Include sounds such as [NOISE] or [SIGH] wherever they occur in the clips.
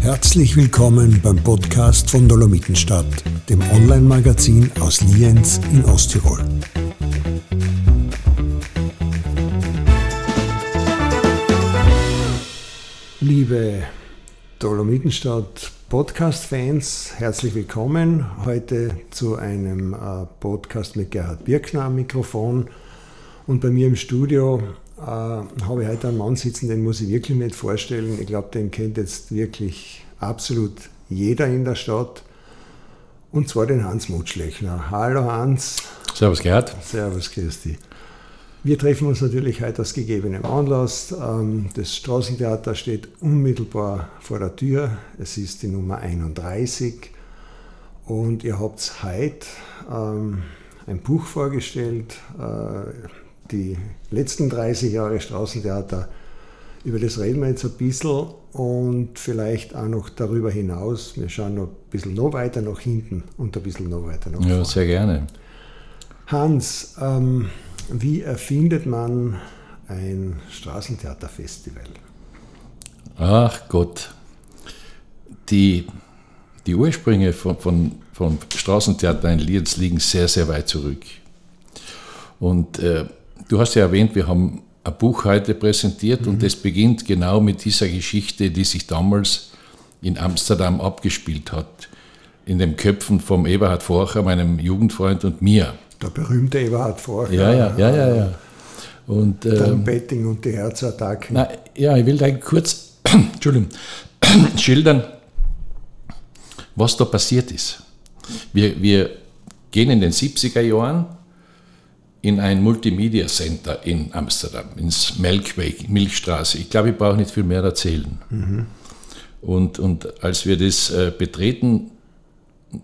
Herzlich willkommen beim Podcast von Dolomitenstadt, dem Online-Magazin aus Lienz in Osttirol. Liebe Dolomitenstadt Podcast-Fans, herzlich willkommen heute zu einem äh, Podcast mit Gerhard Birkner am Mikrofon. Und bei mir im Studio äh, habe ich heute einen Mann sitzen, den muss ich wirklich nicht vorstellen. Ich glaube, den kennt jetzt wirklich absolut jeder in der Stadt. Und zwar den Hans Mutschlechner. Hallo Hans. Servus Gerhard. Servus Christi. Wir treffen uns natürlich heute aus gegebenem Anlass. Ähm, das Straßentheater steht unmittelbar vor der Tür. Es ist die Nummer 31. Und ihr habt heute ähm, ein Buch vorgestellt, äh, die letzten 30 Jahre Straßentheater. Über das reden wir jetzt ein bisschen und vielleicht auch noch darüber hinaus. Wir schauen noch ein bisschen noch weiter nach hinten und ein bisschen noch weiter nach vorne. Ja, sehr gerne. Hans, ähm, wie erfindet man ein Straßentheaterfestival? Ach Gott, die, die Ursprünge von, von, von Straßentheater in Lienz liegen sehr, sehr weit zurück. Und äh, du hast ja erwähnt, wir haben ein Buch heute präsentiert mhm. und das beginnt genau mit dieser Geschichte, die sich damals in Amsterdam abgespielt hat. In den Köpfen vom Eberhard Forcher, meinem Jugendfreund und mir. Der berühmte Eberhard Forcher. Ja, ja, ja, ja. ja. Und, ähm, Betting und die Herzattacken. Na, ja, ich will da kurz [CLEARS THROAT] Entschuldigung, [CLEARS THROAT] schildern, was da passiert ist. Wir, wir gehen in den 70er Jahren in ein Multimedia Center in Amsterdam, ins Melkweg, Milchstraße. Ich glaube, ich brauche nicht viel mehr erzählen. Mhm. Und, und als wir das äh, betreten,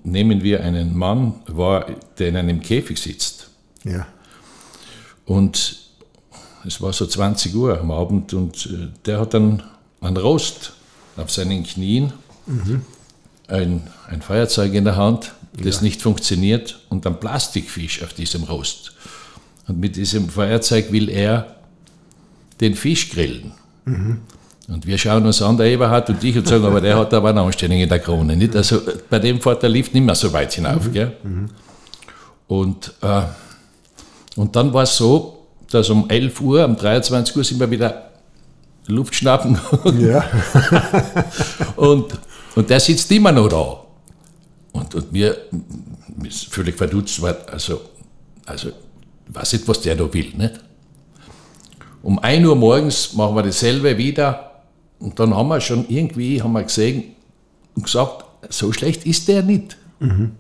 nehmen wir einen Mann wahr, der in einem Käfig sitzt. Ja. Und es war so 20 Uhr am Abend und äh, der hat dann einen Rost auf seinen Knien, mhm. ein, ein Feuerzeug in der Hand, das ja. nicht funktioniert und ein Plastikfisch auf diesem Rost. Und mit diesem Feuerzeug will er den Fisch grillen. Mhm. Und wir schauen uns an, der Eberhard und ich, und sagen, aber der hat aber eine Anstellung in der Krone. Nicht? Also bei dem fährt der Lift nicht mehr so weit hinauf. Mhm. Mhm. Und, äh, und dann war es so, dass um 11 Uhr, um 23 Uhr sind wir wieder Luft schnappen. Ja. [LAUGHS] und, und der sitzt immer noch da. Und, und mir ist völlig verdutzt, also, also weiß nicht, was der da will. Nicht? Um 1 Uhr morgens machen wir dasselbe wieder und dann haben wir schon irgendwie haben wir gesehen und gesagt, so schlecht ist der nicht. Mhm.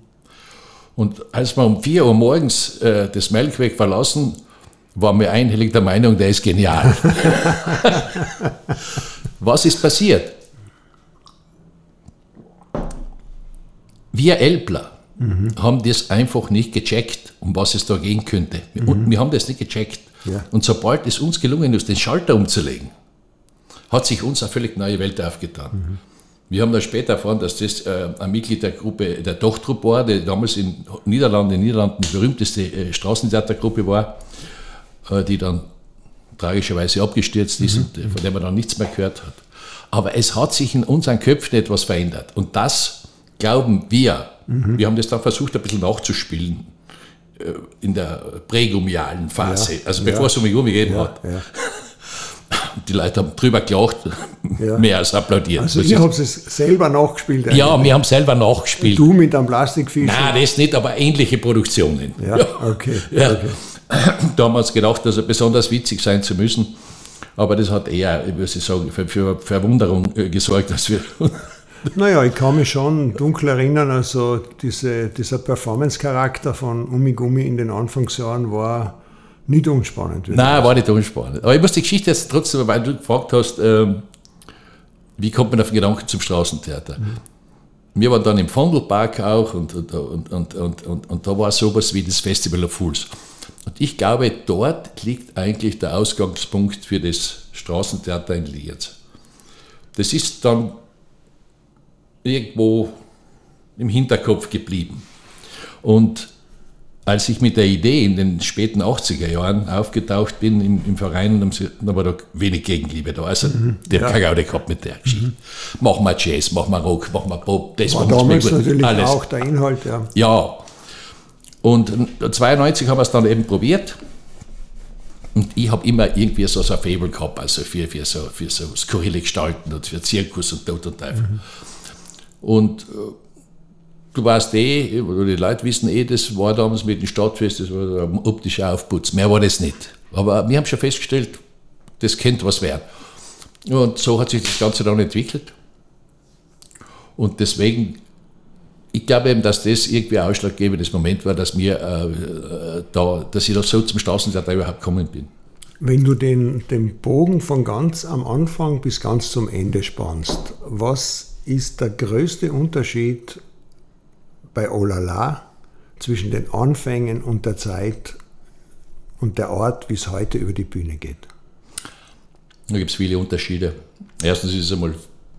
Und als wir um 4 Uhr morgens äh, das Melkweg verlassen, waren wir einhellig der Meinung, der ist genial. [LAUGHS] Was ist passiert? Wir Elbler mhm. haben das einfach nicht gecheckt, um was es da gehen könnte. Mhm. Und wir haben das nicht gecheckt. Ja. Und sobald es uns gelungen ist, den Schalter umzulegen, hat sich uns eine völlig neue Welt aufgetan. Mhm. Wir haben dann später erfahren, dass das äh, ein Mitglied der Gruppe, der Dochtrupp war, die damals in Niederlanden, in den Niederlanden die berühmteste äh, Straßentheatergruppe war, äh, die dann tragischerweise abgestürzt ist mhm. und äh, von der man dann nichts mehr gehört hat. Aber es hat sich in unseren Köpfen etwas verändert. Und das glauben wir, Mhm. Wir haben das dann versucht, ein bisschen nachzuspielen äh, in der prägumialen Phase, ja, also bevor ja. es um mich gegeben ja, hat. [LAUGHS] Die Leute haben drüber gelacht, [LAUGHS] mehr als applaudiert. Also ihr habt es selber nachgespielt? Eigentlich. Ja, wir haben selber nachgespielt. Du mit einem Plastikfisch? Nein, das nicht, aber ähnliche Produktionen. Ja, okay. [LAUGHS] Okay. [CLEARS THROAT] Da haben wir uns gedacht, also besonders witzig sein zu müssen. Aber das hat eher, ich würde sagen, für, für Verwunderung äh, gesorgt, dass wir naja, ich kann mich schon dunkel erinnern, also diese, dieser Performance-Charakter von Umigumi in den Anfangsjahren war nicht unspannend. Nein, war nicht unspannend. Aber ich muss die Geschichte jetzt trotzdem, weil du gefragt hast, ähm, wie kommt man auf den Gedanken zum Straßentheater? Mhm. Wir waren dann im Vondelpark auch und, und, und, und, und, und da war sowas wie das Festival of Fools. Und ich glaube, dort liegt eigentlich der Ausgangspunkt für das Straßentheater in Lietz. Das ist dann irgendwo im Hinterkopf geblieben. Und als ich mit der Idee in den späten 80er Jahren aufgetaucht bin im, im Verein, da war da wenig Gegenliebe da. Also mhm, der ja. keine Gaudi gehabt mit der Geschichte. Mhm. Machen wir Jazz, machen wir Rock, machen wir Pop, das war, war damals gut. natürlich Alles. auch der Inhalt, ja. Ja. Und 92 haben wir es dann eben probiert. Und ich habe immer irgendwie so, so ein Fable gehabt, also für, für, so, für so skurrile Gestalten und für Zirkus und Tod und Teufel. Mhm. Und äh, du weißt eh, oder die Leute wissen eh, das war damals mit dem Stadtfest, das war ein optischer Aufputz. Mehr war das nicht. Aber wir haben schon festgestellt, das könnte was werden. Und so hat sich das Ganze dann entwickelt. Und deswegen, ich glaube eben, dass das irgendwie ein ausschlaggebendes Moment war, dass, mir, äh, da, dass ich da so zum Straßentheater überhaupt gekommen bin. Wenn du den, den Bogen von ganz am Anfang bis ganz zum Ende spannst, was ist der größte Unterschied bei Olala zwischen den Anfängen und der Zeit und der Ort, wie es heute über die Bühne geht? Da gibt es viele Unterschiede. Erstens ist es einmal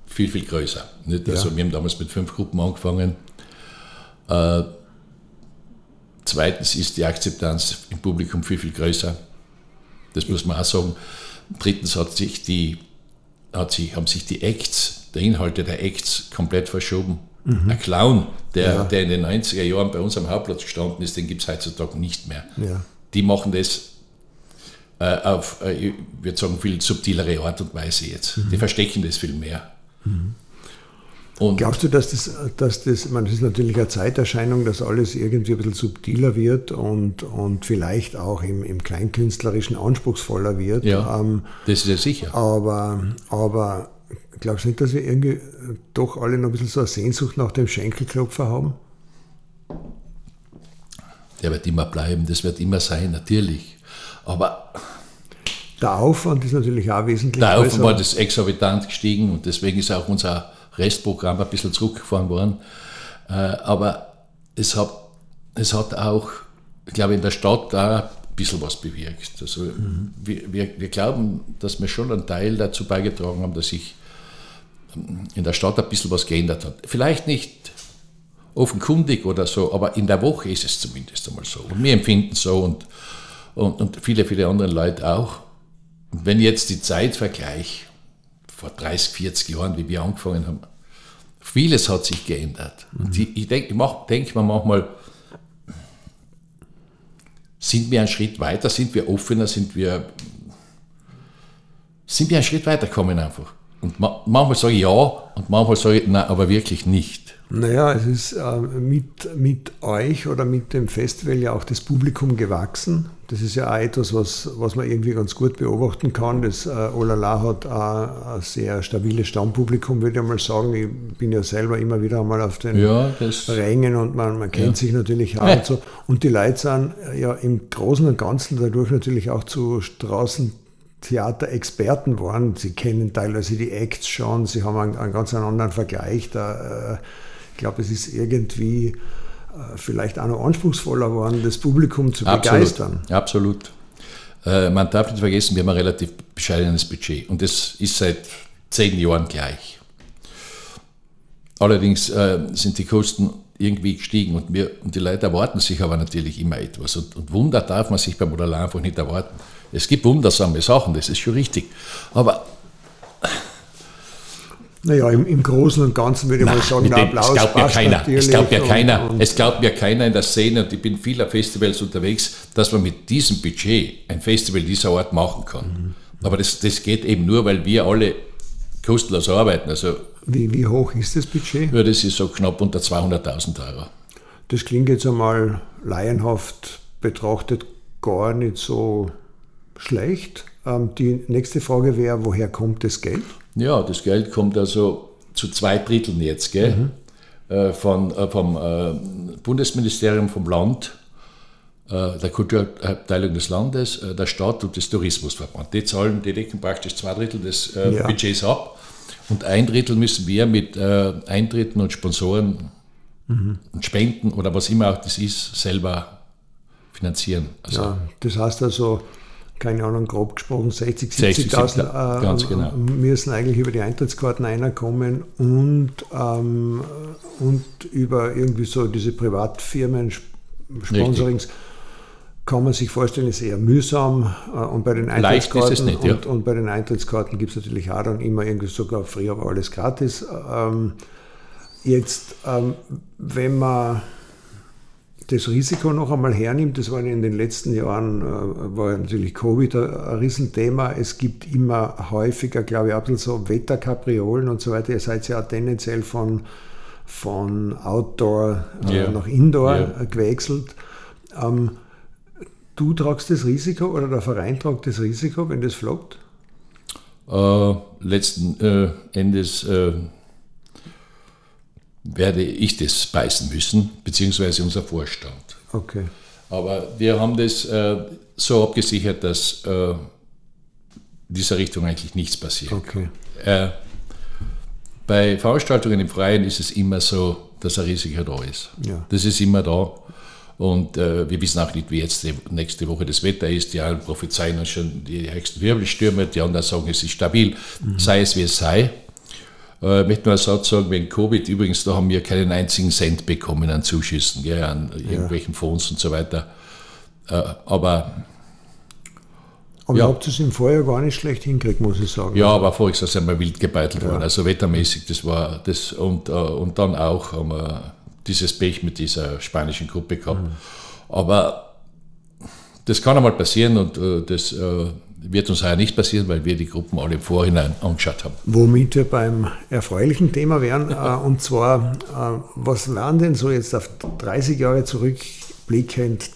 viel, viel größer. Nicht? Also ja. wir haben damals mit fünf Gruppen angefangen. Äh, zweitens ist die Akzeptanz im Publikum viel, viel größer. Das muss man auch sagen. Drittens hat sich die, hat sich, haben sich die Acts, der Inhalte der Acts komplett verschoben. Mhm. Ein Clown, der, ja. der in den 90er Jahren bei uns am Hauptplatz gestanden ist, den gibt es heutzutage nicht mehr. Ja. Die machen das äh, auf, äh, ich würde sagen, viel subtilere Art und Weise jetzt. Mhm. Die verstecken das viel mehr. Mhm. Und Glaubst du, dass das, dass das, man, das ist natürlich eine Zeiterscheinung, dass alles irgendwie ein bisschen subtiler wird und, und vielleicht auch im, im Kleinkünstlerischen anspruchsvoller wird? Ja, ähm, das ist ja sicher. Aber, aber Glaubst du nicht, dass wir irgendwie äh, doch alle noch ein bisschen so eine Sehnsucht nach dem Schenkelklopfer haben? Der wird immer bleiben, das wird immer sein, natürlich. Aber der Aufwand ist natürlich auch wesentlich Der Aufwand war das exorbitant gestiegen und deswegen ist auch unser Restprogramm ein bisschen zurückgefahren worden. Äh, aber es hat, es hat auch, ich glaube, in der Stadt da ein bisschen was bewirkt. Also mhm. wir, wir, wir glauben, dass wir schon einen Teil dazu beigetragen haben, dass sich in der Stadt ein bisschen was geändert hat. Vielleicht nicht offenkundig oder so, aber in der Woche ist es zumindest einmal so. Und wir empfinden so und, und, und viele, viele andere Leute auch. Und wenn ich jetzt die Zeit vergleiche, vor 30, 40 Jahren, wie wir angefangen haben, vieles hat sich geändert. Mhm. Und ich, ich denke denk mir manchmal, sind wir einen Schritt weiter, sind wir offener, sind wir, sind wir einen Schritt weiter gekommen einfach. Und manchmal sage ich ja und manchmal sage ich nein, aber wirklich nicht. Naja, es ist äh, mit, mit euch oder mit dem Festival ja auch das Publikum gewachsen. Das ist ja auch etwas, was, was man irgendwie ganz gut beobachten kann. Das äh, Olala hat auch ein sehr stabiles Stammpublikum, würde ich mal sagen. Ich bin ja selber immer wieder einmal auf den ja, Rängen und man, man kennt ja. sich natürlich auch. Ja. Und, so. und die Leute sind ja im Großen und Ganzen dadurch natürlich auch zu Straßen Theaterexperten waren. Sie kennen teilweise die Acts schon, sie haben einen, einen ganz anderen Vergleich. Da, äh, ich glaube, es ist irgendwie äh, vielleicht auch noch anspruchsvoller geworden, das Publikum zu Absolut. begeistern. Absolut. Äh, man darf nicht vergessen, wir haben ein relativ bescheidenes Budget und das ist seit zehn Jahren gleich. Allerdings äh, sind die Kosten irgendwie gestiegen und, wir, und die Leute erwarten sich aber natürlich immer etwas. Und, und Wunder darf man sich beim Modell einfach nicht erwarten. Es gibt wundersame Sachen, das ist schon richtig. Aber naja, im, im Großen und Ganzen würde ich mal sagen, der Applaus es glaubt mir keiner. Es glaubt mir keiner. Und, es glaubt mir keiner in der Szene, und ich bin vieler Festivals unterwegs, dass man mit diesem Budget ein Festival dieser Art machen kann. Mhm. Aber das, das geht eben nur, weil wir alle kostenlos arbeiten. Also, wie, wie hoch ist das Budget? Ja, das ist so knapp unter 200.000 Euro. Das klingt jetzt einmal laienhaft betrachtet gar nicht so schlecht. Ähm, die nächste Frage wäre, woher kommt das Geld? Ja, das Geld kommt also zu zwei Dritteln jetzt, gell? Mhm. Äh, von, äh, vom äh, Bundesministerium, vom Land, der Kulturabteilung des Landes, der Staat und des Tourismusverband. Die zahlen, die decken praktisch zwei Drittel des ja. Budgets ab. Und ein Drittel müssen wir mit Eintritten und Sponsoren mhm. und Spenden oder was immer auch das ist, selber finanzieren. Also ja, das heißt also, keine Ahnung, grob gesprochen 60, 70.000 äh, genau. müssen eigentlich über die Eintrittskarten reinkommen und, ähm, und über irgendwie so diese Privatfirmen, Sponsorings. Richtig. Kann man sich vorstellen, ist eher mühsam. Äh, und bei den Eintrittskarten, nicht, ja. und, und, bei den Eintrittskarten gibt es natürlich auch dann immer irgendwie sogar früher war alles gratis. Ähm, jetzt, ähm, wenn man das Risiko noch einmal hernimmt, das war in den letzten Jahren, äh, war natürlich Covid ein Riesenthema. Es gibt immer häufiger, glaube ich, bisschen so Wetterkapriolen und so weiter. Ihr seid ja tendenziell von, von Outdoor yeah. nach Indoor yeah. gewechselt. Ähm, du tragst das Risiko oder der Verein tragt das Risiko, wenn das floppt? Äh, letzten äh, Endes äh, werde ich das beißen müssen, beziehungsweise unser Vorstand. Okay. Aber wir haben das äh, so abgesichert, dass äh, in dieser Richtung eigentlich nichts passiert. Okay. Äh, bei Veranstaltungen im Freien ist es immer so, dass ein Risiko da ist. Ja. Das ist immer da. Und äh, wir wissen auch nicht, wie jetzt die nächste Woche das Wetter ist. Die einen prophezeien uns schon die höchsten Wirbelstürme, die anderen sagen, es ist stabil. Mhm. Sei es wie es sei. Äh, ich möchte nur einen Satz sagen, wegen Covid, übrigens, da haben wir keinen einzigen Cent bekommen an Zuschüssen, gell, an irgendwelchen ja. Fonds und so weiter. Äh, aber aber ja. ihr habt es im Vorjahr gar nicht schlecht hinkriegt, muss ich sagen. Ja, aber voriges Jahr sind wir wild gebeitelt ja. worden. Also wettermäßig, das war das und, äh, und dann auch haben wir dieses Pech mit dieser spanischen Gruppe gehabt. Mhm. Aber das kann einmal passieren und das wird uns heuer nicht passieren, weil wir die Gruppen alle im Vorhinein angeschaut haben. Womit wir beim erfreulichen Thema wären, äh, und zwar, äh, was waren denn so jetzt auf 30 Jahre zurückblickend,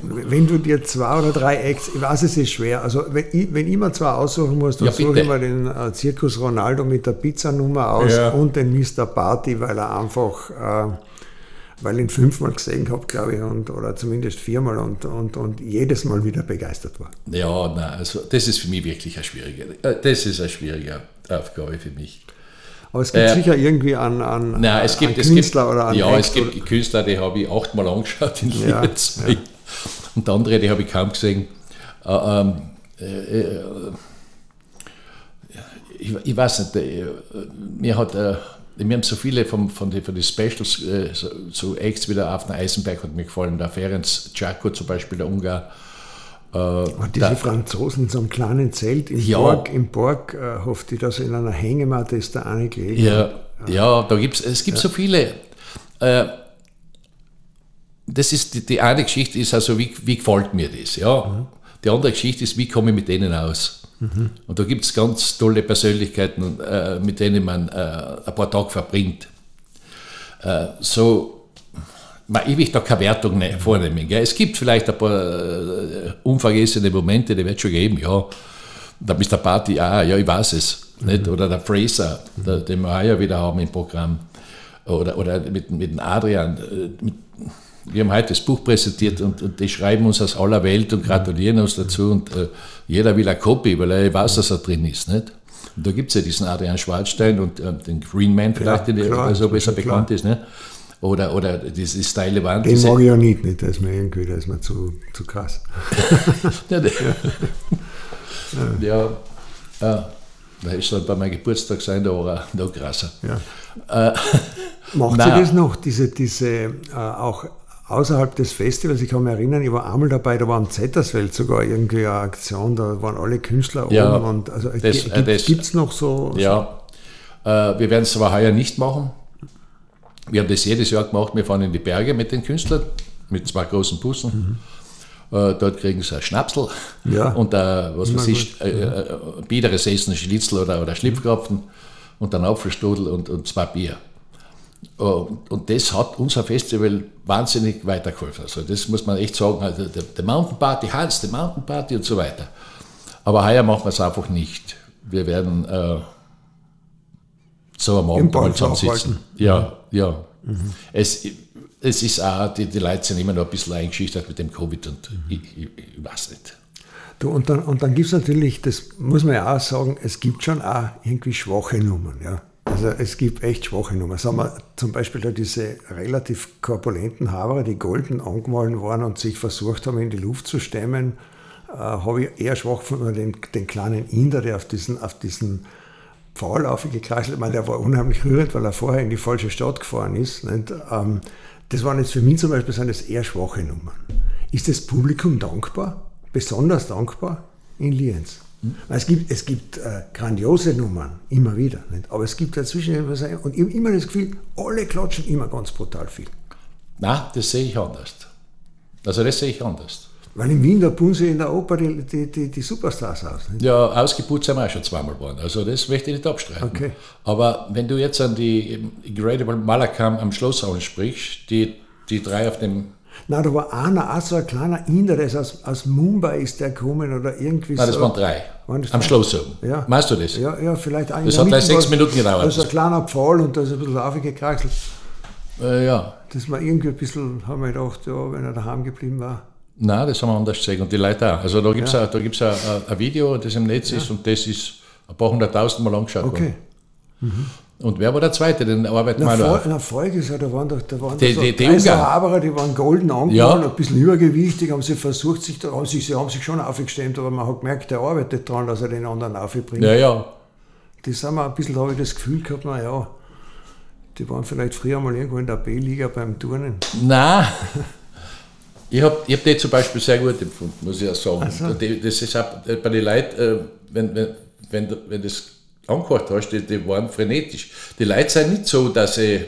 wenn du dir zwei oder drei Acts, ich weiß, es ist schwer, also wenn ich, wenn ich mir zwei aussuchen muss, dann ja, suche ich mir den äh, Zirkus Ronaldo mit der Pizzanummer aus ja. und den Mr. Party, weil er einfach... Äh, weil ich ihn fünfmal gesehen habe, glaube ich, und, oder zumindest viermal und, und, und jedes Mal wieder begeistert war. Ja, nein, also das ist für mich wirklich eine schwierige, äh, das ist eine schwierige Aufgabe für mich. Aber es gibt äh, sicher irgendwie an, an, nein, es gibt, an Künstler gibt, oder an Ja, Act es gibt Künstler, die habe ich achtmal angeschaut in ja, ja. Und andere, die habe ich kaum gesehen. Äh, ähm, äh, äh ich, ich, weiß nicht, äh, mir hat wir haben so viele von, von den von die Specials, äh, so, so Acts wie der Afner Eisenberg hat mir gefallen, der Ferenc Giaco zum Beispiel, der Ungar. Äh, und diese da, Franzosen in so einem kleinen Zelt im ja, Borg, im Borg äh, hofft die, dass in einer Hängematte ist da eine gelegen. Ja, ja, da gibt's, es gibt ja. so viele. Äh, das ist die, die, eine Geschichte ist also, wie, wie gefällt mir das? Ja? Mhm. Die andere Geschichte ist, wie komme ich mit denen aus? Mhm. Und da gibt es ganz tolle Persönlichkeiten, äh, mit denen man äh, ein paar Tage verbringt. Äh, so, ich will da keine Wertung ne, vornehmen. Gell? Es gibt vielleicht ein paar äh, unvergessene Momente, die wird es schon geben, ja. Da bist der Party, ah, ja, ich weiß es. Mhm. Nicht? Oder der Fraser, mhm. der, den wir ja wieder haben im Programm. Oder, oder mit, mit dem Adrian. Äh, mit, wir haben heute das Buch präsentiert und, und, die schreiben uns aus aller Welt und gratulieren uns dazu und äh, jeder will eine Kopie, weil er weiß, dass er drin ist. Nicht? Und da gibt es ja diesen Adrian Schwarzstein und äh, den Green Man vielleicht, ja, der klar, so besser bekannt ist. Ne? Oder, oder diese steile Wand. Den mag ich ja nicht, nicht. Der ist mir irgendwie, der ist mir zu, zu krass. [LAUGHS] ja, ja. ja. ja. Da ist dann bei meinem Geburtstag sein, da war er noch krasser. Ja. Äh, [LAUGHS] Macht sie das noch, diese, diese äh, auch außerhalb des Festivals, ich kann mich erinnern, ich war einmal dabei, da war am Zettersfeld sogar irgendwie eine Aktion, da waren alle Künstler ja, oben. Und also äh, gibt es noch so? Ja, so? Äh, wir werden es aber heuer nicht machen. Wir haben das jedes Jahr gemacht, wir fahren in die Berge mit den Künstlern, mit zwei großen Bussen. Mhm. Äh, dort kriegen sie ein Schnapsel ja. [LAUGHS] und ein, was weiß ich, äh, äh, biederes Essen, Schnitzel oder, oder Schlipfkrapfen und dann Apfelstrudel und, und zwei Bier. Und das hat unser Festival wahnsinnig weitergeholfen. Also das muss man echt sagen. Also der, Mountain Party, Hans, der Mountain Party und so weiter. Aber heuer machen wir es einfach nicht. Wir werden äh, so am Abend mal zusammensitzen. Ja, ja. Mhm. Es, es ist auch, die, die Leute sind immer noch ein bisschen eingeschüchtert mit dem Covid und mhm. ich, ich, ich, weiß nicht. Du, und dann, und dann gibt es natürlich, das muss man ja auch sagen, es gibt schon auch irgendwie schwache Nummern. Ja. Also es gibt echt schwache Nummern. Sagen wir zum Beispiel da diese relativ korpulenten Haberer, die golden angemalt waren und sich versucht haben, in die Luft zu stemmen, äh, habe ich eher schwach von den, den kleinen Inder, der auf diesen, auf diesen Pfahl aufgekreiselt, ich meine, der war unheimlich rührend, weil er vorher in die falsche Stadt gefahren ist. Ähm, Das waren jetzt für mich zum Beispiel sind eher schwache Nummern. Ist das Publikum dankbar? Besonders dankbar in Lienz? Es gibt, es gibt äh, grandiose Nummern, immer wieder. Nicht? Aber es gibt dazwischen etwas, und ich habe immer das Gefühl, alle klatschen immer ganz brutal viel. Na, das sehe ich anders. Also das sehe ich anders. Weil in Wien, tun sie in der Oper die, die, die, die Superstars aus. Nicht? Ja, ausgeputzt sind wir auch schon zweimal geworden. Also das möchte ich nicht abstreiten. Okay. Aber wenn du jetzt an die Incredible Malakam am Schloss sprichst, die, die drei auf dem Nein, da war einer, auch so ein kleiner Inder, der ist aus, aus Mumbai ist der gekommen oder irgendwie Nein, so. das waren drei. Waren das Am drei? Schloss oben. Ja. Meinst du das? Ja, ja, vielleicht ein Das hat gleich sechs Minuten gedauert. Da ist ein kleiner Pfahl und da ist ein bisschen aufgekraxelt. Äh, ja. Das war irgendwie ein bisschen, haben wir gedacht, ja, wenn er daheim geblieben war. Nein, das haben wir anders gesehen und die Leute auch. Also da gibt es Ja. ein, da gibt's ein, Video, das im Netz ist und das ist ein paar hunderttausend Mal angeschaut Okay. worden. Und wer war der Zweite? Den arbeiten wir noch na folgendes, ja, da waren doch, da waren Die- so die- die. Haberer, die waren golden angenommen, Ja. ein bisschen übergewichtig, haben sie versucht, sich, haben sich, sie haben sich schon aufgestemmt, aber man hat gemerkt, der arbeitet daran, dass er den anderen aufbringt. Ja, ja. Die sind wir ein bisschen, da habe ich das Gefühl gehabt, naja, die waren vielleicht früher mal irgendwo in der B-Liga beim Turnen. Nein. [LAUGHS] Ich habe ich hab die zum Beispiel sehr gut empfunden, muss ich auch sagen. So. Das ist auch äh, bei den Leuten, äh, wenn, wenn, wenn, wenn das angehört hast, die, die waren frenetisch. Die Leute sind nicht so, dass sie,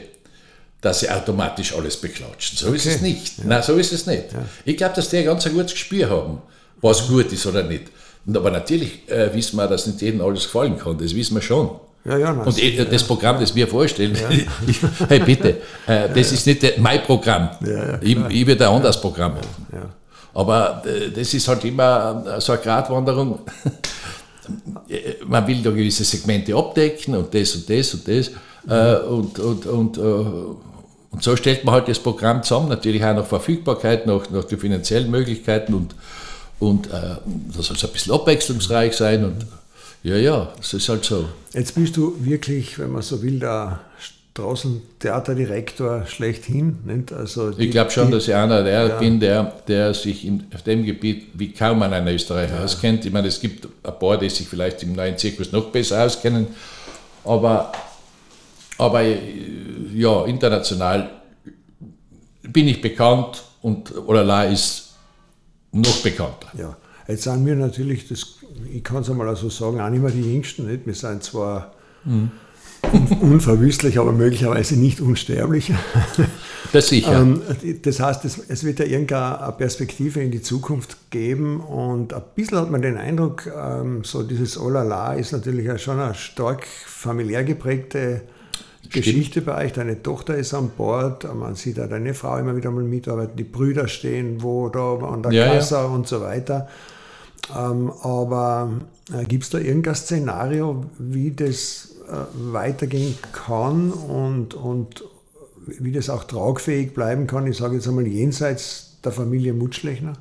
dass sie automatisch alles beklatschen. So ist Okay. es nicht. Nein, so ist es nicht. Ich glaube, dass die ein ganz ein gutes Gespür haben, was gut ist oder nicht. Und aber natürlich äh, wissen wir, dass nicht jedem alles gefallen kann. Das wissen wir schon. Ja, ja, Und eh, das Programm, das wir vorstellen, [LAUGHS] hey bitte, äh, das ist nicht der- mein Programm. ja, ich, ich würde ein anderes Programm machen. ja. Aber äh, das ist halt immer äh, so eine Gratwanderung. [LAUGHS] Man will da gewisse Segmente abdecken und das und das und das. Äh, und, und, und, äh, und so stellt man halt das Programm zusammen, natürlich auch nach Verfügbarkeit, nach, nach den finanziellen Möglichkeiten und, und äh, das soll so ein bisschen abwechslungsreich sein. Und ja, ja, das ist halt so. Jetzt bist du wirklich, wenn man so will, der Straßentheaterdirektor schlechthin. Nicht? Also die- Ich glaube schon, die- dass ich einer der bin, der, der sich in, auf dem Gebiet wie kaum einer in Österreich auskennt. Ich meine, es gibt ein paar, die sich vielleicht im neuen Zirkus noch besser auskennen, aber, aber äh, ja, international bin ich bekannt und Olala ist noch bekannter. Ja, jetzt sind wir natürlich, das, ich kann es einmal so sagen, auch nicht mehr die Jüngsten. Nicht? Wir sind zwar un unverwüstlich, aber möglicherweise nicht unsterblich. [LAUGHS] Das sicher. Ähm, das heißt, es, wird ja irgendeine Perspektive in die Zukunft geben und ein bisschen hat man den Eindruck, ähm, so dieses Olala ist natürlich schon eine stark familiär geprägte Geschichte bei euch. Deine Tochter ist an Bord, man sieht auch deine Frau immer wieder mal mitarbeiten, die Brüder stehen wo da an der Ja, ja. Kasse und so weiter. Ähm, aber äh, gibt es da irgendein Szenario, wie das weitergehen kann und, und wie das auch tragfähig bleiben kann? Ich sage jetzt einmal jenseits der Familie Mutschlechner.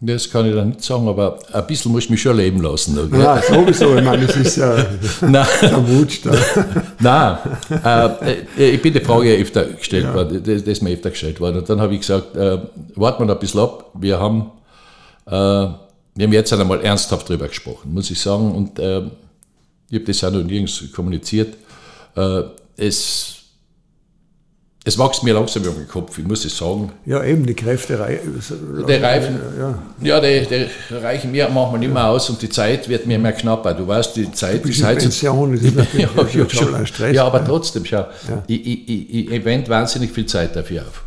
Das kann ich da nicht sagen, aber ein bisschen muss ich mich schon leben lassen. Okay? Ja, sowieso. Ich meine, das ist ja [LAUGHS] Nein. der Mutsch da. [LAUGHS] Nein, äh, äh, ich bin die Frage ja öfter gestellt worden, das, das ist mir öfter gestellt worden. Und dann habe ich gesagt, äh, warten wir noch ein bisschen ab. Wir haben, äh, wir haben jetzt einmal ernsthaft drüber gesprochen, muss ich sagen. Und äh, ich habe das auch noch nirgends kommuniziert. Äh, es, es wächst mir langsam um den Kopf, ich muss es sagen. Ja, eben, die Kräfte rei Der Reifen, Ja. ja, die, die reichen mir manchmal nicht mehr aus und die Zeit wird mir immer knapper. Du weißt, die Zeit bist ist Pension, ist natürlich [LAUGHS] ja, ja, schon ein Stress. ja, aber trotzdem, schau, ich, ich, ich, ich wende wahnsinnig viel Zeit dafür auf.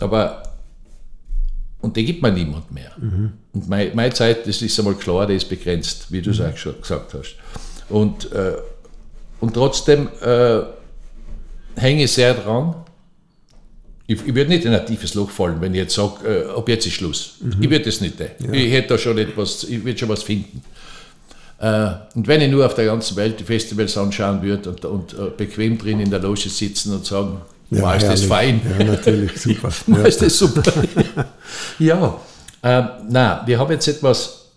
Aber, und die gibt mir niemand mehr. Mhm. Und meine, meine Zeit, das ist einmal klar, die ist begrenzt, wie du es Mhm. auch schon gesagt hast. Und, äh, und trotzdem äh, hänge ich sehr dran. Ich, ich würde nicht in ein tiefes Loch fallen, wenn ich jetzt sage, äh, ab jetzt ist Schluss. Ich würde das nicht. äh. Ich hätte da schon etwas, ich würde schon was finden. Äh, und wenn ich nur auf der ganzen Welt die Festivals anschauen würde und, und äh, bequem drin in der Loge sitzen und sagen, Ja, war ist das fein. Ja, natürlich, super. War [LAUGHS] Ja. das super. [LAUGHS] ja, ähm, na, wir haben jetzt etwas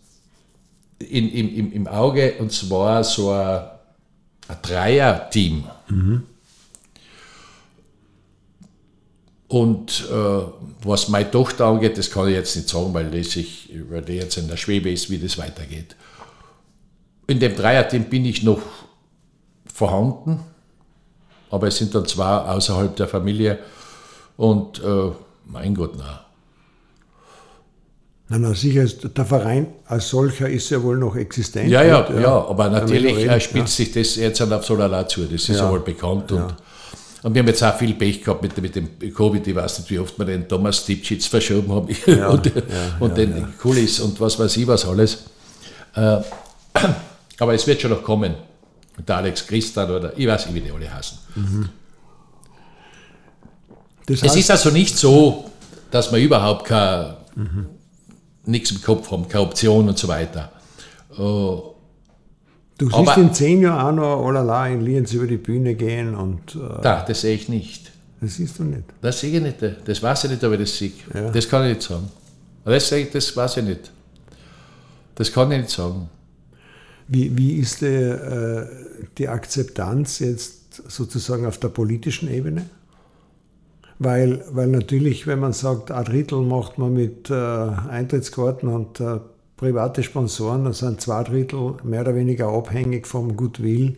in, im, im, im Auge und zwar so ein, ein Dreier-Team. Und äh, was meine Tochter angeht, das kann ich jetzt nicht sagen, weil die, sich, weil die jetzt in der Schwebe ist, wie das weitergeht. In dem Dreierteam bin ich noch vorhanden, aber es sind dann zwei außerhalb der Familie. Und äh, mein Gott, na. Na, na, sicher, der Verein als solcher ist ja wohl noch existent. Ja, ja, ja, ja, aber natürlich reden, spitzt ja. sich das jetzt auf Solala zu, das ist ja, wohl bekannt. Und, und wir haben jetzt auch viel Pech gehabt mit, mit dem Covid, ich weiß nicht, wie oft wir den Thomas Dipschitz verschoben haben [LAUGHS] ja, und, ja, und den ja. Kulis und was weiß ich was alles. Äh, [CLEARS THROAT] aber es wird schon noch kommen. Der Alex Christian oder ich weiß nicht, wie die alle heißen. Mhm. Das heißt, es ist also nicht so, dass man überhaupt kein, mhm. nichts im Kopf haben, keine Option und so weiter. Uh, Du siehst in zehn Jahren auch noch Olala in Lienz über die Bühne gehen und. Äh, da, das sehe ich nicht. Das siehst du nicht. Das sehe ich nicht. Das weiß ich nicht, ob ich das sehe. Ja. Das kann ich nicht sagen. Das, das weiß ich nicht. Das kann ich nicht sagen. Wie, wie ist die, äh, die Akzeptanz jetzt sozusagen auf der politischen Ebene? Weil, weil natürlich, wenn man sagt, ein Drittel macht man mit äh, Eintrittskarten und äh, private Sponsoren, da sind zwei Drittel mehr oder weniger abhängig vom Goodwill.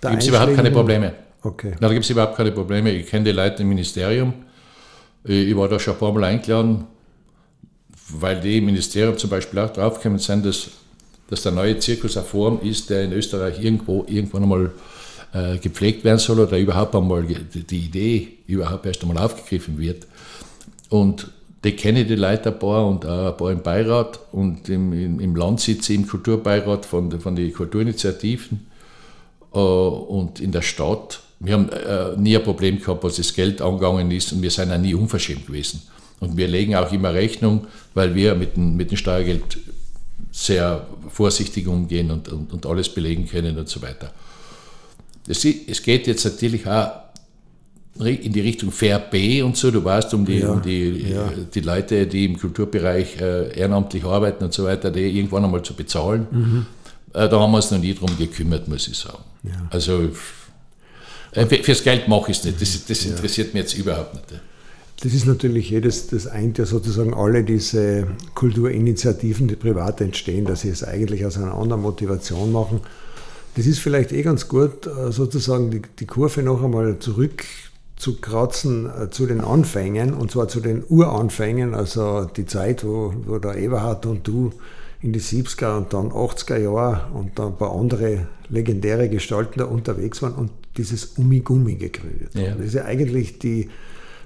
Da gibt es überhaupt keine Probleme. Okay. Na, da gibt es überhaupt keine Probleme. Ich kenne die Leute im Ministerium. Ich war da schon ein paar Mal eingeladen, weil die im Ministerium zum Beispiel auch draufgekommen sind, dass, dass der neue Zirkus eine Form ist, der in Österreich irgendwo irgendwann einmal äh, gepflegt werden soll oder überhaupt einmal die Idee überhaupt erst einmal aufgegriffen wird. Und die kenne die Leute ein paar und auch ein paar im Beirat und im, im, im Land sitze ich im Kulturbeirat von, von den Kulturinitiativen äh, und in der Stadt. Wir haben äh, nie ein Problem gehabt, was das Geld angegangen ist und wir sind auch nie unverschämt gewesen. Und wir legen auch immer Rechnung, weil wir mit dem, mit dem Steuergeld sehr vorsichtig umgehen und, und, und alles belegen können und so weiter. Es, es geht jetzt natürlich auch in die Richtung Fair B und so, du weißt, um die, ja, um die, ja. die Leute, die im Kulturbereich äh, ehrenamtlich arbeiten und so weiter, die irgendwann einmal zu bezahlen. Mhm. Äh, da haben wir uns noch nie drum gekümmert, muss ich sagen. Ja. Also äh, fürs Geld mache ich es nicht, das, das interessiert mich jetzt überhaupt nicht. Das ist natürlich jedes, das eint ja sozusagen alle diese Kulturinitiativen, die privat entstehen, dass sie es eigentlich aus einer anderen Motivation machen. Das ist vielleicht eh ganz gut, äh, sozusagen die, die Kurve noch einmal zurück zu kratzen äh, zu den Anfängen, und zwar zu den Uranfängen, also die Zeit, wo, wo der Eberhard und du in die 70er und dann 80er Jahre und dann ein paar andere legendäre Gestalten da unterwegs waren und dieses Umigummi gegründet ja. Das ist ja eigentlich die,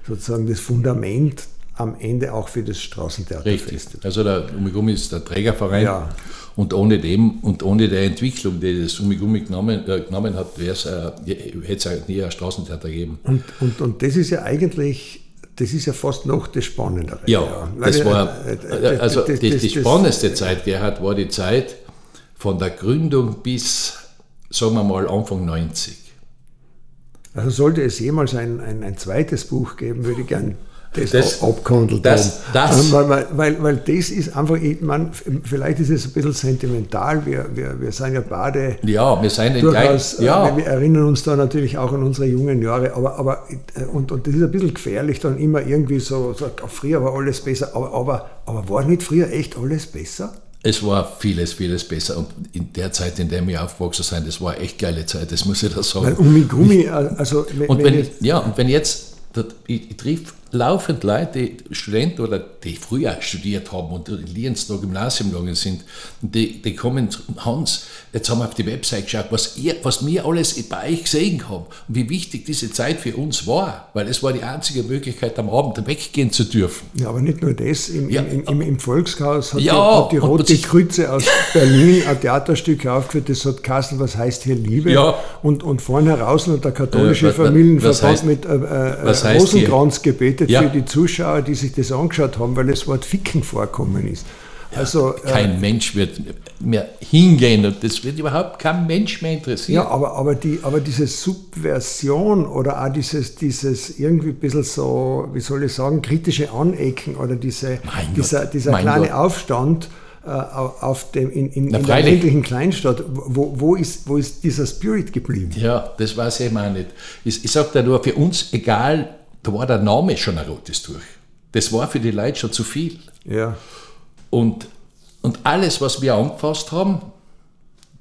sozusagen das Fundament am Ende auch für das Straßentheaterfest. Richtig. Also der Umigummi ist der Trägerverein. Ja. Und ohne dem und ohne der Entwicklung, die das Umigummi genommen, äh, genommen hat, äh, hätte es ja nie ein Straßentheater gegeben. Und, und, und das ist ja eigentlich das ist ja fast noch das Spannendere. Ja, ja. das war, äh, äh, also das, die, die spannendste Zeit, Gerhard, war die Zeit von der Gründung bis, sagen wir mal, Anfang 90. Also sollte es jemals ein, ein, ein zweites Buch geben, würde ich gerne das, das abgehandelt das, das, weil, weil, weil, weil, das ist einfach, meine, vielleicht ist es ein bisschen sentimental, wir, wir, wir sind ja beide ja, wir sind durchaus, ja. wir erinnern uns da natürlich auch an unsere jungen Jahre, aber, aber und, und das ist ein bisschen gefährlich, dann immer irgendwie so, so früher war alles besser, aber, aber, aber war nicht früher echt alles besser? Es war vieles, vieles besser. Und in der Zeit, in der wir aufgewachsen sind, das war echt geile Zeit, das muss ich da sagen. Weil Umi Gummi, also. und wenn, wenn ja, und wenn jetzt, ich, ich triff laufend Leute, Studenten oder die früher studiert haben und in Lienz noch Gymnasium gegangen sind, die, die kommen, Hans, jetzt haben wir auf die Website geschaut, was, ihr, was wir alles bei euch gesehen haben und wie wichtig diese Zeit für uns war, weil es war die einzige Möglichkeit, am Abend weggehen zu dürfen. Ja, aber nicht nur das, im, ja, im, im, im Volkshaus hat, ja, die, hat die Rote Kreuze aus Berlin ein Theaterstück aufgeführt, das hat Kassel, was heißt hier Liebe? Ja. Und, und vorne heraus noch der katholische äh, Familienverband mit äh, äh, Rosenkranzgebet gebetet ja. für die Zuschauer, die sich das angeschaut haben, weil das Wort Ficken vorkommen ist. Also, kein äh, Mensch wird mehr hingehen und das wird überhaupt kein Mensch mehr interessieren. Ja, aber, aber, die, aber diese Subversion oder auch dieses, dieses irgendwie ein bisschen so, wie soll ich sagen, kritische Anecken oder diese, dieser, dieser kleine Gott. Aufstand äh, auf dem, in, in, in der ländlichen Kleinstadt, wo, wo, ist, wo ist dieser Spirit geblieben? Ja, das weiß ich immer nicht. Ich, ich sage da nur, für uns, egal da war der Name schon ein rotes Tuch. Das war für die Leute schon zu viel. Ja. Und, und alles, was wir angefasst haben,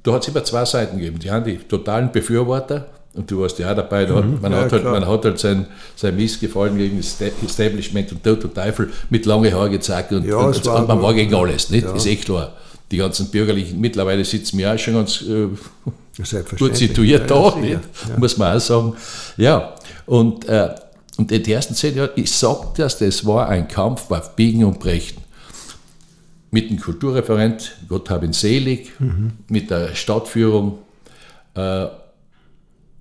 da hat es immer zwei Seiten gegeben. Die haben die totalen Befürworter und du warst ja auch dabei, da mhm, man, ja, hat halt, man hat halt sein, sein Missgefallen gegen das Establishment und und Teufel mit lange Haare gezeigt und, ja, und, und man war gegen alles, nicht? Ja. ist eh klar. Die ganzen Bürgerlichen, mittlerweile sitzen wir auch schon ganz äh, gut situiert da, muss man auch sagen. Ja, und, äh, und in den ersten zehn Jahren, ich sage das, das war ein Kampf auf Biegen und Brechen mit dem Kulturreferent, Gott hab ihn selig, mhm. mit der Stadtführung. Äh,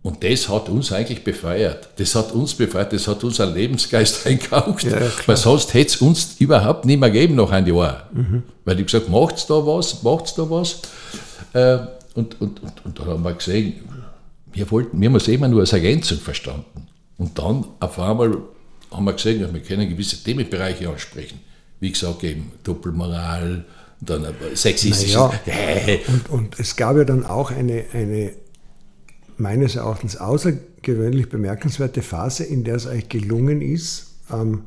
und das hat uns eigentlich befeuert. Das hat uns befeuert, das hat uns einen Lebensgeist [LAUGHS] eingehaucht. Ja, weil sonst hätte es uns überhaupt nicht mehr gegeben nach einem Jahr. Mhm. Weil ich gesagt macht's da was, macht's da was. Äh, und, und, und, und dann haben wir gesehen, wir wollten, wir haben es immer nur als Ergänzung verstanden. Und dann auf einmal haben wir gesehen, wir können gewisse Themenbereiche ansprechen. Wie gesagt, eben Doppelmoral, dann sexistisches. Naja, [LAUGHS] und, und es gab ja dann auch eine, eine meines Erachtens außergewöhnlich bemerkenswerte Phase, in der es euch gelungen ist, ähm,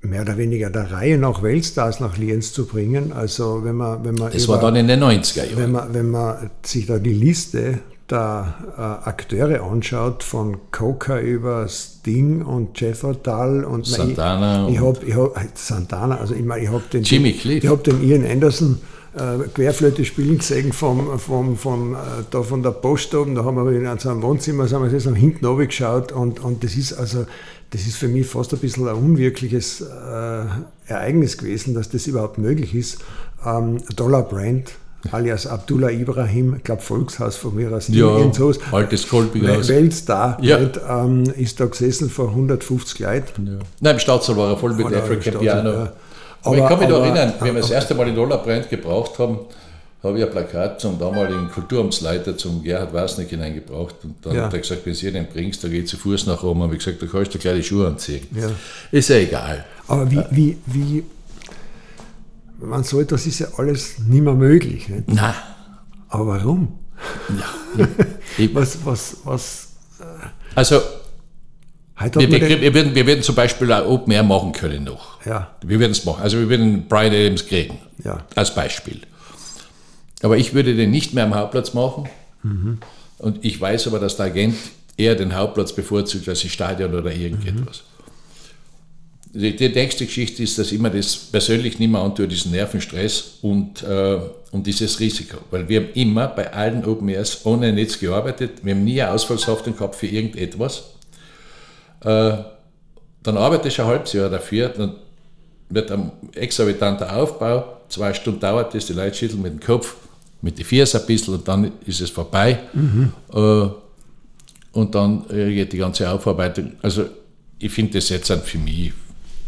mehr oder weniger der Reihe nach Weltstars nach Lienz zu bringen. Also wenn man, wenn man das über, war dann in den 90er Jahren. Wenn man, wenn man sich da die Liste der äh, Akteure anschaut, von Coca über Sting und Jethro Tull und Santana. Ich, ich habe hab, Santana, also ich, mein, ich habe den, Jimmy Cliff. Ich habe den Ian Anderson äh, Querflöte spielen gesehen vom, vom, vom, äh, da von der Post oben, da haben wir in einem Wohnzimmer, sind wir jetzt hinten oben geschaut und, und das ist also, das ist für mich fast ein bisschen ein unwirkliches äh, Ereignis gewesen, dass das überhaupt möglich ist. Ähm, Dollar Brand, alias Abdullah Ibrahim, ich glaube Volkshaus von mir aus ja, Haus, altes Kolbighaus. Weltstar, ja. Nicht, ähm, ist da gesessen vor 150 Leuten. Ja. Nein, im Staatssaal war er voll mit African Piano. Ja. Aber, ich kann mich aber, da erinnern, wenn wir das erste Mal in Dollarbrand gebraucht haben, habe ich ein Plakat zum damaligen Kulturamtsleiter, zum Gerhard Wasnick hineingebracht. Und dann ja. hat er gesagt, wenn du den bringst, da geht zu Fuß nach Rom. Und ich gesagt, da kannst du gleich die Schuhe anziehen. Ja. Ist ja egal. Aber wie, wie, wie, man so etwas ist ja alles nicht mehr möglich. Nicht? Nein. Aber warum? Ja. [LAUGHS] was, was, was. Äh, also, wir, wir, wir, werden, wir werden zum Beispiel auch Open Air machen können noch. Ja. Wir werden es machen. Also wir werden Brian Adams kriegen. Ja. Als Beispiel. Aber ich würde den nicht mehr am Hauptplatz machen. Mhm. Und ich weiß aber, dass der Agent eher den Hauptplatz bevorzugt als das Stadion oder irgendetwas. Mhm. Die, die nächste Geschichte ist, dass ich immer das persönlich nicht mehr antue, diesen Nervenstress und, äh, und dieses Risiko. Weil wir haben immer bei allen Open Airs ohne Netz gearbeitet. Wir haben nie eine Ausfallshaftung gehabt für irgendetwas. Äh, dann arbeitest du ein halbes Jahr dafür, dann wird ein exorbitanter Aufbau, zwei Stunden dauert das, die Leute schütteln mit dem Kopf, mit den Füßen ein bisschen und dann ist es vorbei. Mhm. Äh, und dann geht die ganze Aufarbeitung. Also ich finde das jetzt für mich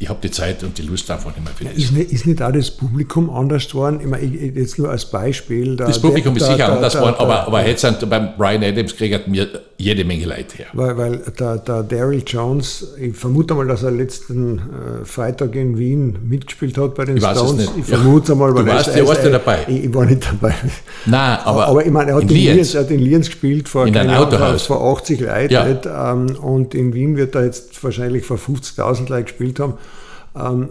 ich habe die Zeit und die Lust einfach nicht mehr für das. Ist nicht, ist nicht auch das Publikum anders geworden? Ich meine, jetzt nur als Beispiel. Da, das Publikum der, ist sicher da, anders geworden, aber, aber jetzt sind beim Brian Adams kriegt mir jede Menge Leute her. Weil, weil der, der Daryl Jones, ich vermute mal, dass er letzten äh, Freitag in Wien mitgespielt hat bei den ich Stones. Ich vermute ja. mal, weil du warst, er, warst ja dabei. Ich, ich, war nicht dabei. Nein, aber, aber ich meine, er hat in, Lienz, er hat in Lienz gespielt vor, in ein Autohaus. vor 80 Leuten ja. ähm, und in Wien wird er jetzt wahrscheinlich vor 50.000 Leuten gespielt haben. Ähm,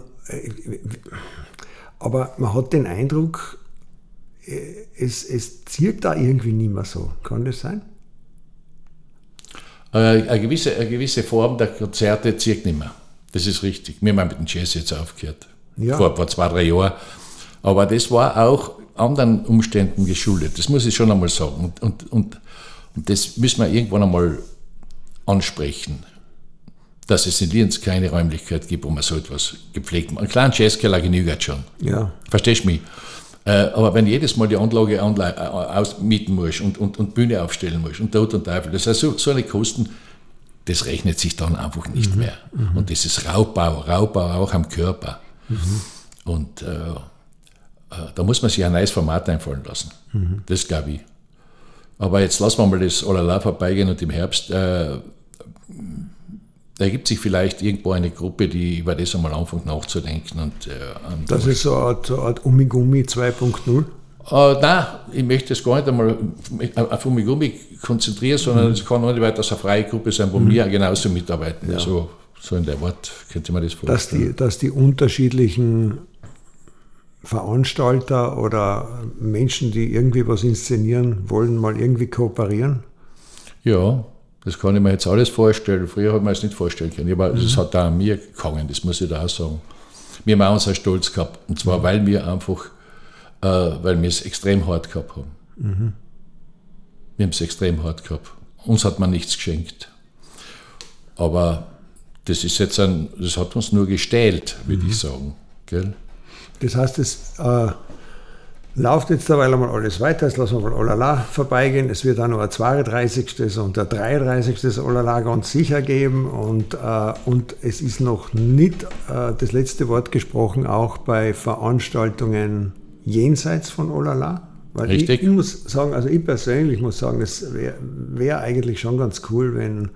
aber man hat den Eindruck, äh, es, es zirkt da irgendwie nicht mehr so. Kann das sein? Äh, eine gewisse, eine gewisse Form der Konzerte zirkt nicht mehr. Das ist richtig. Wir haben mit dem Jazz jetzt aufgehört. Ja. Vor, vor zwei, drei Jahren. Aber das war auch anderen Umständen geschuldet. Das muss ich schon einmal sagen. Und, und, und, und das müssen wir irgendwann einmal ansprechen dass es in Lienz keine Räumlichkeit gibt, wo man so etwas gepflegt macht. Ein kleiner Jazzkeller genügt schon. Ja. Verstehst du mich? Äh, aber wenn jedes Mal die Anlage äh, mieten muss und, und, und Bühne aufstellen muss und dort und Teufel, das heißt so, so eine Kosten, das rechnet sich dann einfach nicht mhm. mehr. Mhm. Und das ist Raubbau, Raubbau auch am Körper. Mhm. Und äh, äh, da muss man sich ein neues Format einfallen lassen. Mhm. Das glaube ich. Aber jetzt lassen wir mal das Olala vorbeigehen und im Herbst äh, da ergibt sich vielleicht irgendwo eine Gruppe, die über das einmal anfängt nachzudenken. Und, äh, das ist so eine Art, so Art Umigumi 2.0? Äh, nein, ich möchte es gar nicht einmal auf Umigumi konzentrieren, sondern mhm. es kann auch nicht weiter eine freie Gruppe sein, wo mhm. wir genauso mitarbeiten. Ja. So, so in der Wort könnte man das vorstellen. Dass die, dass die unterschiedlichen Veranstalter oder Menschen, die irgendwie was inszenieren wollen, mal irgendwie kooperieren? Ja, Das kann ich mir jetzt alles vorstellen. Früher hat man es nicht vorstellen können. Aber mhm. das hat da an mir gehangen, das muss ich da auch sagen. Wir haben auch unseren Stolz gehabt. Und zwar, mhm. weil wir einfach, äh, weil wir es extrem hart gehabt haben. Mhm. Wir haben es extrem hart gehabt. Uns hat man nichts geschenkt. Aber das ist jetzt ein, das hat uns nur gestählt, würde mhm. ich sagen. Gell? Das heißt, es äh, läuft jetzt derweil einmal alles weiter, jetzt lassen wir mal Olala vorbeigehen. Es wird auch noch ein 32. und ein 33. Olala ganz sicher geben und, äh, und es ist noch nicht äh, das letzte Wort gesprochen, auch bei Veranstaltungen jenseits von Olala. Weil Richtig. Ich, ich, muss sagen, also ich persönlich muss sagen, es wäre wär eigentlich schon ganz cool, wenn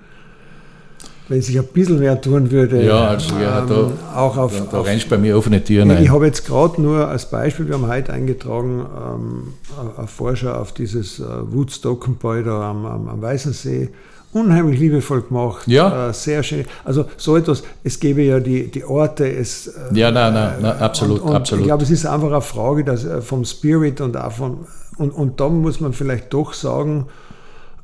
wenn sich ein bisschen mehr tun würde. Ja, also ja, ähm, da, auch auf, da, da auf, rennst bei mir offene Türen ein. Ich habe jetzt gerade nur als Beispiel, wir haben heute eingetragen, ähm, ein Forscher auf dieses äh, Woodstock-Gebäude am, am, am Weißensee unheimlich liebevoll gemacht. Ja. Äh, sehr schön. Also so etwas, es gäbe ja die, die Orte, es. Äh, ja, nein, nein, nein absolut, und, und absolut. Ich glaube, es ist einfach eine Frage dass, äh, vom Spirit und auch von. Und, und da muss man vielleicht doch sagen,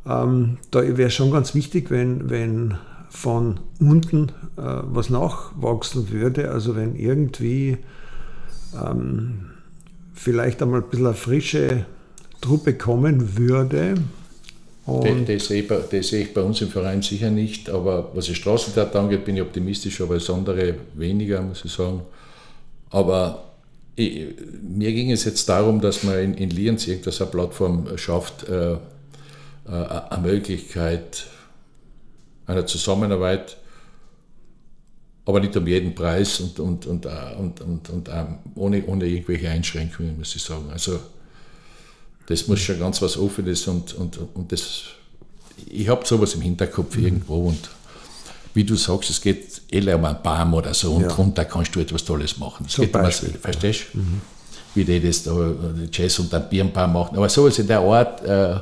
ähm, da wäre schon ganz wichtig, wenn, wenn von unten äh, was nachwachsen würde. Also wenn irgendwie ähm, vielleicht einmal ein bisschen eine frische Truppe kommen würde. Das, das, sehe ich, bei uns im Verein sicher nicht, aber was die Straßentheater angeht, bin ich optimistisch, aber das andere weniger, muss ich sagen. Aber ich, mir ging es jetzt darum, dass man in, in Lienz irgendwas eine Plattform schafft, äh, äh, eine Möglichkeit, einer Zusammenarbeit, aber nicht um jeden Preis und, und, und, äh, und, und, und ohne, ohne irgendwelche Einschränkungen, muss ich sagen. Also das muss schon ganz was Offenes und, und, und das, ich habe sowas im Hinterkopf mhm. irgendwo und wie du sagst, es geht eher um einen Baum oder so und ja. runter kannst du etwas Tolles machen. Das geht Beispiel, um, verstehst du? Mhm. Wie die das da, Jazz und einen Birnbaum machen. Aber sowas in der Art äh,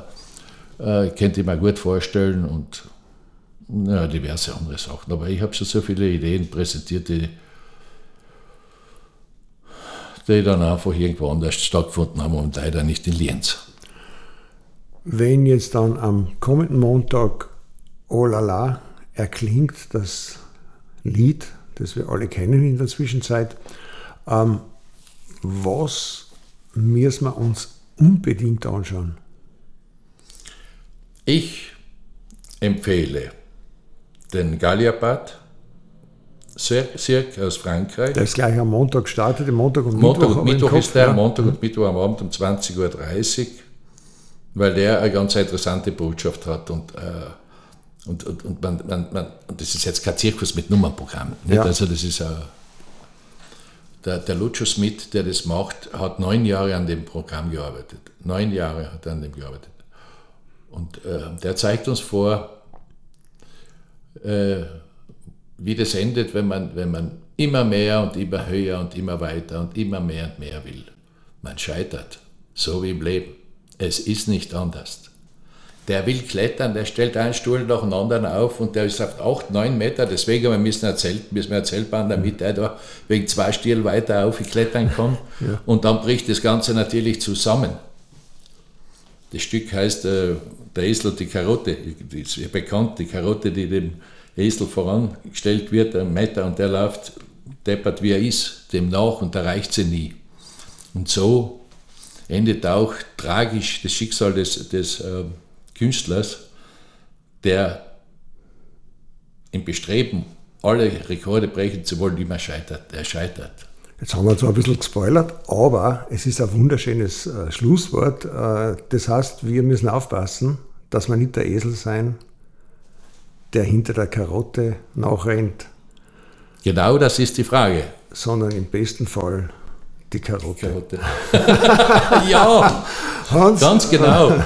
äh, könnte ich mir gut vorstellen und ja, diverse andere Sachen. Aber ich habe schon so viele Ideen präsentiert, die, die dann einfach irgendwo anders stattgefunden haben und leider nicht in Lienz. Wenn jetzt dann am kommenden Montag Oh la la erklingt, das Lied, das wir alle kennen in der Zwischenzeit, ähm, was müssen wir uns unbedingt anschauen? Ich empfehle den Galliapad, Cirque aus Frankreich. Der ist gleich am Montag gestartet, Montag und Montag Mittwoch. Und Mittwoch ist der, ja. Montag und Mittwoch am Abend um 20.30 Uhr, weil der eine ganz interessante Botschaft hat und, äh, und, und, und, man, man, man, und das ist jetzt kein Zirkus mit Nummernprogramm. Ja. Also das ist ein, der, der Lucio Smith, der das macht, hat neun Jahre an dem Programm gearbeitet. Neun Jahre hat er an dem gearbeitet. Und äh, der zeigt uns vor, äh, wie das endet, wenn man, wenn man immer mehr und immer höher und immer weiter und immer mehr und mehr will. Man scheitert, so wie im Leben. Es ist nicht anders. Der will klettern, der stellt einen Stuhl nach dem anderen auf und der ist auf 8, 9 Meter, deswegen wir müssen ein Zelt, müssen wir ein Zelt bauen, damit er da wegen zwei Stiel weiter aufklettern kann. [LAUGHS] Ja. Und dann bricht das Ganze natürlich zusammen. Das Stück heißt äh, Der Esel und die Karotte. Das ist ja bekannt, die Karotte, die dem Esel vorangestellt wird, ein Meter, und der läuft deppert, wie er ist, dem nach und erreicht sie nie. Und so endet auch tragisch das Schicksal des, des äh, Künstlers, der im Bestreben, alle Rekorde brechen zu wollen, immer scheitert. Er scheitert. Jetzt haben wir zwar ein bisschen gespoilert, aber es ist ein wunderschönes äh, Schlusswort. Äh, das heißt, wir müssen aufpassen, dass wir nicht der Esel sein, der hinter der Karotte nachrennt. Genau das ist die Frage. Sondern im besten Fall die Karotte. Karotte. [LAUGHS] ja, Hans, ganz genau. [LAUGHS]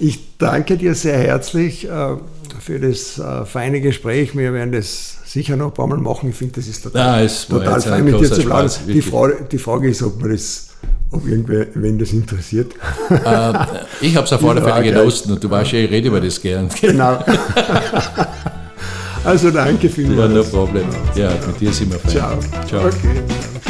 Ich danke dir sehr herzlich äh, für das äh, feine Gespräch. Wir werden das sicher noch ein paar Mal machen. Ich finde, das ist total, ja, total fein mit dir zu plaudern. Die Frage, die Frage ist, ob man das ob irgendwer, wenn das interessiert. Äh, ich habe es auf alle Fälle genossen und du weißt ja, ich rede über das gern. Genau. [LAUGHS] Also danke vielmals. Ja, no problem. Ja, mit dir sind wir fein. Ciao. Ciao. Okay.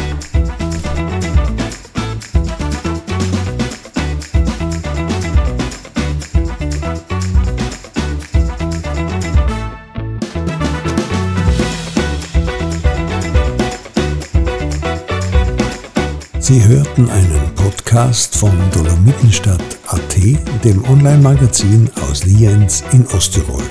Sie hörten einen Podcast von Dolomitenstadt.at, dem Online-Magazin aus Lienz in Osttirol.